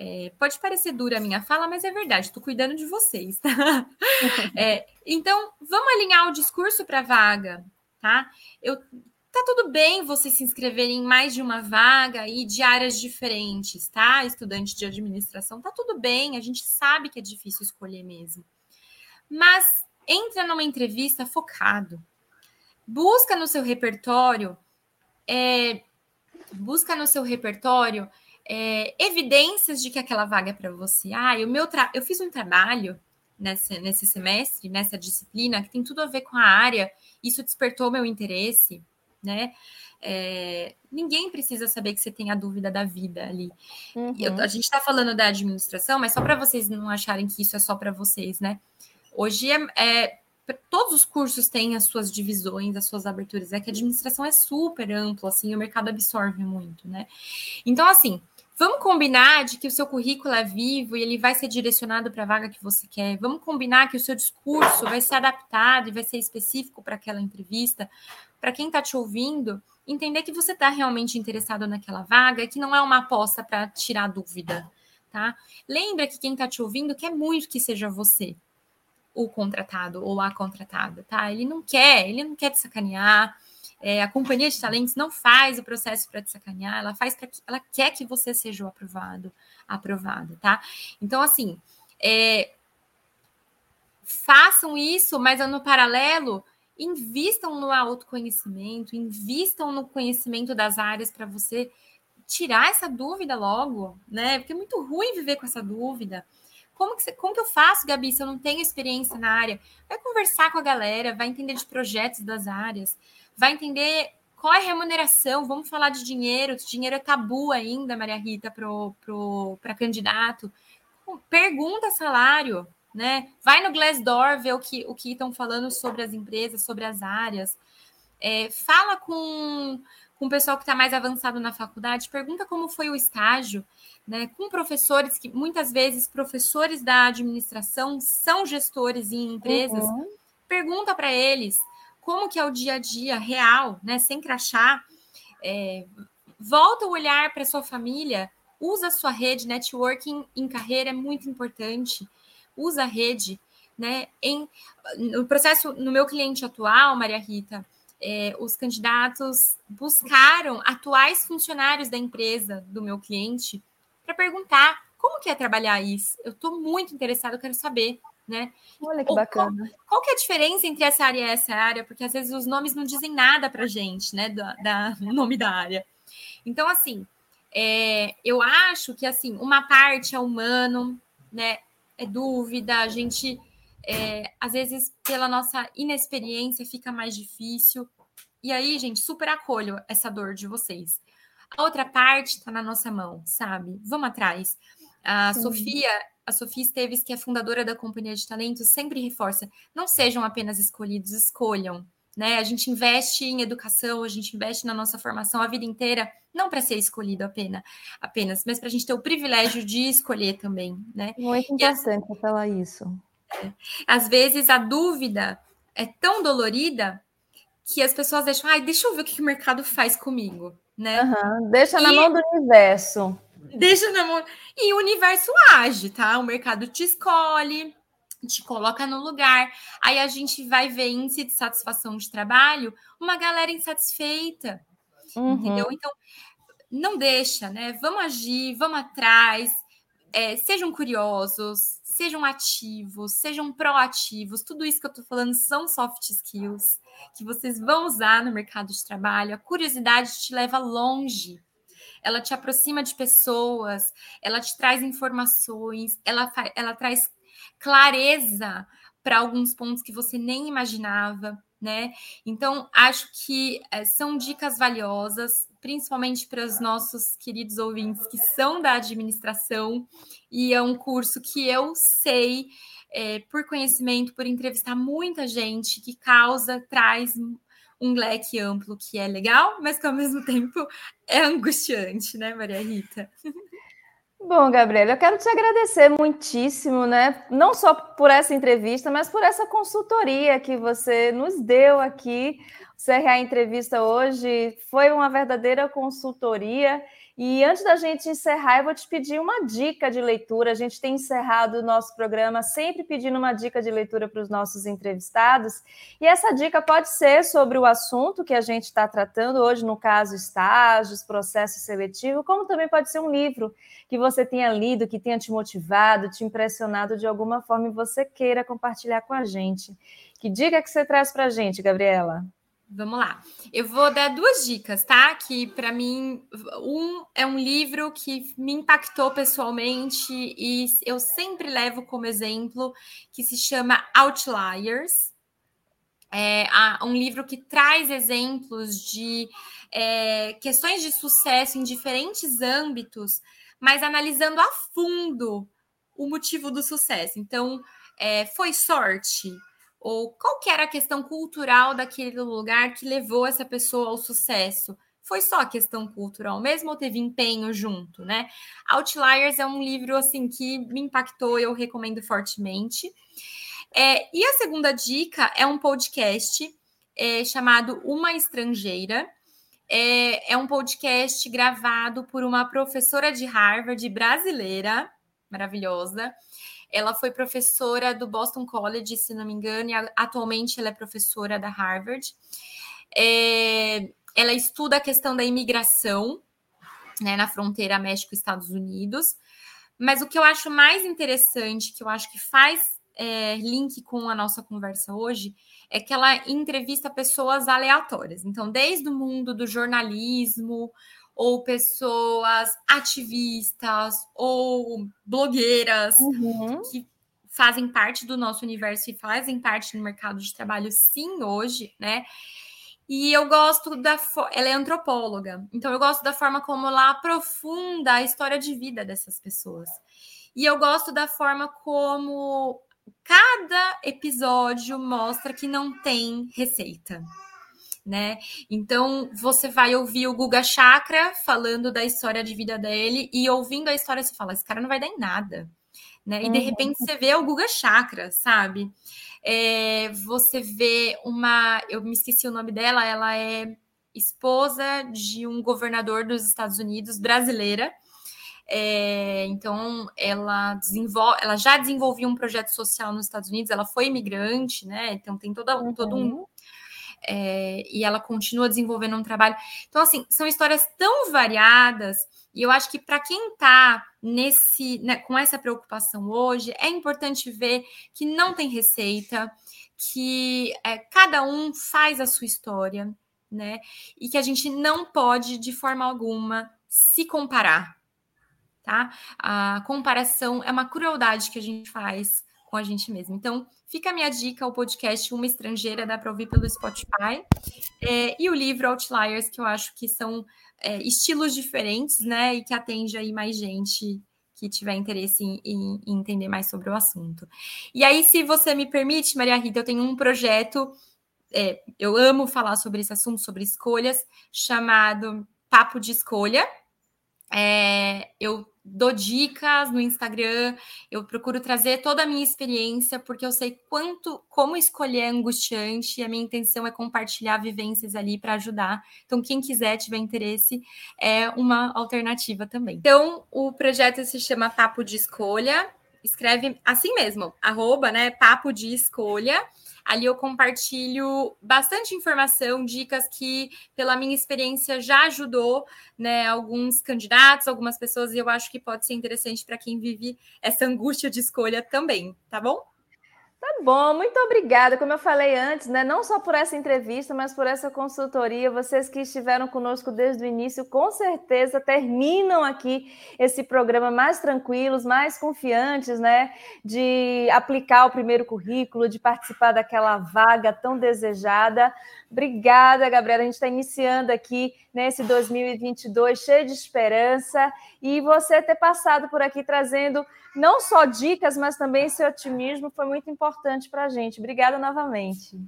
É, pode parecer dura a minha fala, mas é verdade, estou cuidando de vocês, tá? É, então, vamos alinhar o discurso para a vaga, tá? Eu, tá tudo bem você se inscrever em mais de uma vaga e de áreas diferentes, tá? Estudante de administração, tá tudo bem, a gente sabe que é difícil escolher mesmo. Mas entra numa entrevista focado. Busca no seu repertório, é, busca no seu repertório é, evidências de que aquela vaga é para você. Ah, o meu eu fiz um trabalho nesse, nesse semestre, nessa disciplina, que tem tudo a ver com a área. Isso despertou meu interesse, né? É, ninguém precisa saber que você tem a dúvida da vida ali. Uhum. Eu, a gente está falando da administração, mas só para vocês não acharem que isso é só para vocês, né? Hoje é, é, todos os cursos têm as suas divisões, as suas aberturas. É que a administração é super ampla, assim, o mercado absorve muito, né? Então, assim, Vamos combinar de que o seu currículo é vivo e ele vai ser direcionado para a vaga que você quer. Vamos combinar que o seu discurso vai ser adaptado e vai ser específico para aquela entrevista. Para quem está te ouvindo, entender que você está realmente interessado naquela vaga e que não é uma aposta para tirar dúvida, tá? Lembra que quem está te ouvindo quer muito que seja você o contratado ou a contratada, tá? Ele não quer, ele não quer te sacanear é, a companhia de talentos não faz o processo para te sacanear, ela faz para que ela quer que você seja o aprovado, aprovada, tá? Então, assim, é, façam isso, mas no paralelo, invistam no autoconhecimento, invistam no conhecimento das áreas para você tirar essa dúvida logo, né? Porque é muito ruim viver com essa dúvida. Como que, como que eu faço, Gabi, se eu não tenho experiência na área? Vai conversar com a galera, vai entender de projetos das áreas, vai entender qual é a remuneração, vamos falar de dinheiro, dinheiro é tabu ainda, Maria Rita, para candidato. Pergunta salário, né? Vai no Glassdoor ver o que o estão falando sobre as empresas, sobre as áreas. É, fala com, com o pessoal que está mais avançado na faculdade, pergunta como foi o estágio, né? Com professores que muitas vezes professores da administração são gestores em empresas. Uhum. Pergunta para eles como que é o dia a dia real, né? Sem crachá. É, volta o olhar para sua família, usa a sua rede, networking em carreira é muito importante. Usa a rede, né? Em, no processo, no meu cliente atual, Maria Rita, é, os candidatos buscaram atuais funcionários da empresa do meu cliente para perguntar como que é trabalhar isso. Eu estou muito interessada, eu quero saber né? Olha que Ou bacana. Qual, qual, que é a diferença entre essa área e essa área? Porque às vezes os nomes não dizem nada para gente, né? Da, da, nome da área. Então, assim, é, eu acho que assim, uma parte é humano, né? É dúvida, a gente é, às vezes, pela nossa inexperiência, fica mais difícil. E aí, gente, super acolho essa dor de vocês. A outra parte está na nossa mão, sabe? Vamos atrás. A Sim. Sofia, a Sofia Esteves, que é fundadora da Companhia de Talentos, sempre reforça: não sejam apenas escolhidos, escolham. Né? A gente investe em educação, a gente investe na nossa formação a vida inteira, não para ser escolhido apenas, apenas mas para a gente ter o privilégio de escolher também. Né? Muito interessante e, falar isso. É, às vezes a dúvida é tão dolorida que as pessoas deixam, ai, deixa eu ver o que o mercado faz comigo, né? Uhum, deixa e... na mão do universo. Deixa na mão. E o universo age, tá? O mercado te escolhe, te coloca no lugar. Aí a gente vai ver índice de satisfação de trabalho, uma galera insatisfeita. Uhum. Entendeu? Então, não deixa, né? Vamos agir, vamos atrás. É, sejam curiosos, sejam ativos, sejam proativos. Tudo isso que eu tô falando são soft skills que vocês vão usar no mercado de trabalho. A curiosidade te leva longe ela te aproxima de pessoas, ela te traz informações, ela, ela traz clareza para alguns pontos que você nem imaginava, né? Então, acho que é, são dicas valiosas, principalmente para os nossos queridos ouvintes que são da administração, e é um curso que eu sei, é, por conhecimento, por entrevistar muita gente, que causa, traz um leque amplo que é legal, mas que ao mesmo tempo é angustiante, né, Maria Rita? Bom, Gabriela, eu quero te agradecer muitíssimo, né? Não só por essa entrevista, mas por essa consultoria que você nos deu aqui. O CRA Entrevista hoje foi uma verdadeira consultoria e antes da gente encerrar, eu vou te pedir uma dica de leitura. A gente tem encerrado o nosso programa sempre pedindo uma dica de leitura para os nossos entrevistados. E essa dica pode ser sobre o assunto que a gente está tratando hoje, no caso, estágios, processo seletivo, como também pode ser um livro que você tenha lido, que tenha te motivado, te impressionado de alguma forma e você queira compartilhar com a gente. Que dica que você traz para a gente, Gabriela? Vamos lá. Eu vou dar duas dicas, tá? Que para mim, um é um livro que me impactou pessoalmente e eu sempre levo como exemplo, que se chama Outliers. É um livro que traz exemplos de é, questões de sucesso em diferentes âmbitos, mas analisando a fundo o motivo do sucesso. Então, é, foi sorte? Ou qual que era a questão cultural daquele lugar que levou essa pessoa ao sucesso? Foi só questão cultural mesmo ou teve empenho junto, né? Outliers é um livro assim que me impactou, eu recomendo fortemente. É, e a segunda dica é um podcast é, chamado Uma Estrangeira. É, é um podcast gravado por uma professora de Harvard brasileira, maravilhosa. Ela foi professora do Boston College, se não me engano, e atualmente ela é professora da Harvard. É, ela estuda a questão da imigração né, na fronteira México-Estados Unidos. Mas o que eu acho mais interessante, que eu acho que faz é, link com a nossa conversa hoje, é que ela entrevista pessoas aleatórias. Então, desde o mundo do jornalismo, ou pessoas ativistas, ou blogueiras uhum. que fazem parte do nosso universo e fazem parte do mercado de trabalho, sim, hoje, né? E eu gosto da. Ela é antropóloga, então eu gosto da forma como ela aprofunda a história de vida dessas pessoas. E eu gosto da forma como cada episódio mostra que não tem receita. Né? Então você vai ouvir o Guga Chakra falando da história de vida dele e ouvindo a história você fala, esse cara não vai dar em nada, né? E uhum. de repente você vê o Guga Chakra, sabe? É, você vê uma, eu me esqueci o nome dela, ela é esposa de um governador dos Estados Unidos brasileira é, então, ela desenvolve, ela já desenvolvia um projeto social nos Estados Unidos, ela foi imigrante, né? Então tem toda, uhum. todo um. É, e ela continua desenvolvendo um trabalho. Então, assim, são histórias tão variadas, e eu acho que para quem está nesse, né, com essa preocupação hoje, é importante ver que não tem receita, que é, cada um faz a sua história, né? E que a gente não pode, de forma alguma, se comparar tá? A comparação é uma crueldade que a gente faz com a gente mesmo. Então, fica a minha dica, o podcast Uma Estrangeira, dá para ouvir pelo Spotify, é, e o livro Outliers, que eu acho que são é, estilos diferentes, né, e que atende aí mais gente que tiver interesse em, em, entender mais sobre o assunto. E aí, se você me permite, Maria Rita, eu tenho um projeto, é, eu amo falar sobre esse assunto, sobre escolhas, chamado Papo de Escolha. É, eu dou dicas no Instagram, eu procuro trazer toda a minha experiência, porque eu sei quanto, como escolher é angustiante, e a minha intenção é compartilhar vivências ali para ajudar. Então, quem quiser, tiver interesse, é uma alternativa também. Então, o projeto se chama Papo de Escolha, escreve assim mesmo, arroba, né, Papo de Escolha, Ali eu compartilho bastante informação, dicas que, pela minha experiência, já ajudou né, alguns candidatos, algumas pessoas, e eu acho que pode ser interessante para quem vive essa angústia de escolha também, tá bom? Tá bom, muito obrigada. Como eu falei antes, né, não só por essa entrevista, mas por essa consultoria. Vocês que estiveram conosco desde o início, com certeza terminam aqui esse programa mais tranquilos, mais confiantes, né, de aplicar o primeiro currículo, de participar daquela vaga tão desejada. Obrigada, Gabriela. A gente está iniciando aqui nesse 2022 cheio de esperança e você ter passado por aqui trazendo não só dicas, mas também esse otimismo foi muito importante para a gente. Obrigada novamente.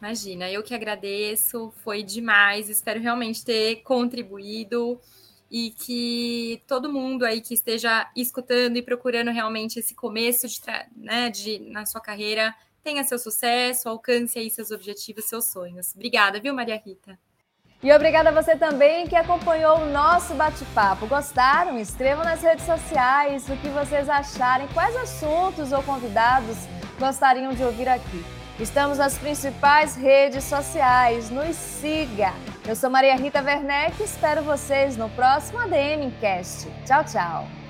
Imagina, eu que agradeço, foi demais. Espero realmente ter contribuído e que todo mundo aí que esteja escutando e procurando realmente esse começo de, né, de na sua carreira tenha seu sucesso, alcance aí seus objetivos, seus sonhos. Obrigada, viu, Maria Rita? E obrigada a você também que acompanhou o nosso bate-papo. Gostaram? Escrevam nas redes sociais o que vocês acharem, quais assuntos ou convidados gostariam de ouvir aqui. Estamos nas principais redes sociais, nos siga. Eu sou Maria Rita Werneck e espero vocês no próximo ADM Cast. Tchau, tchau.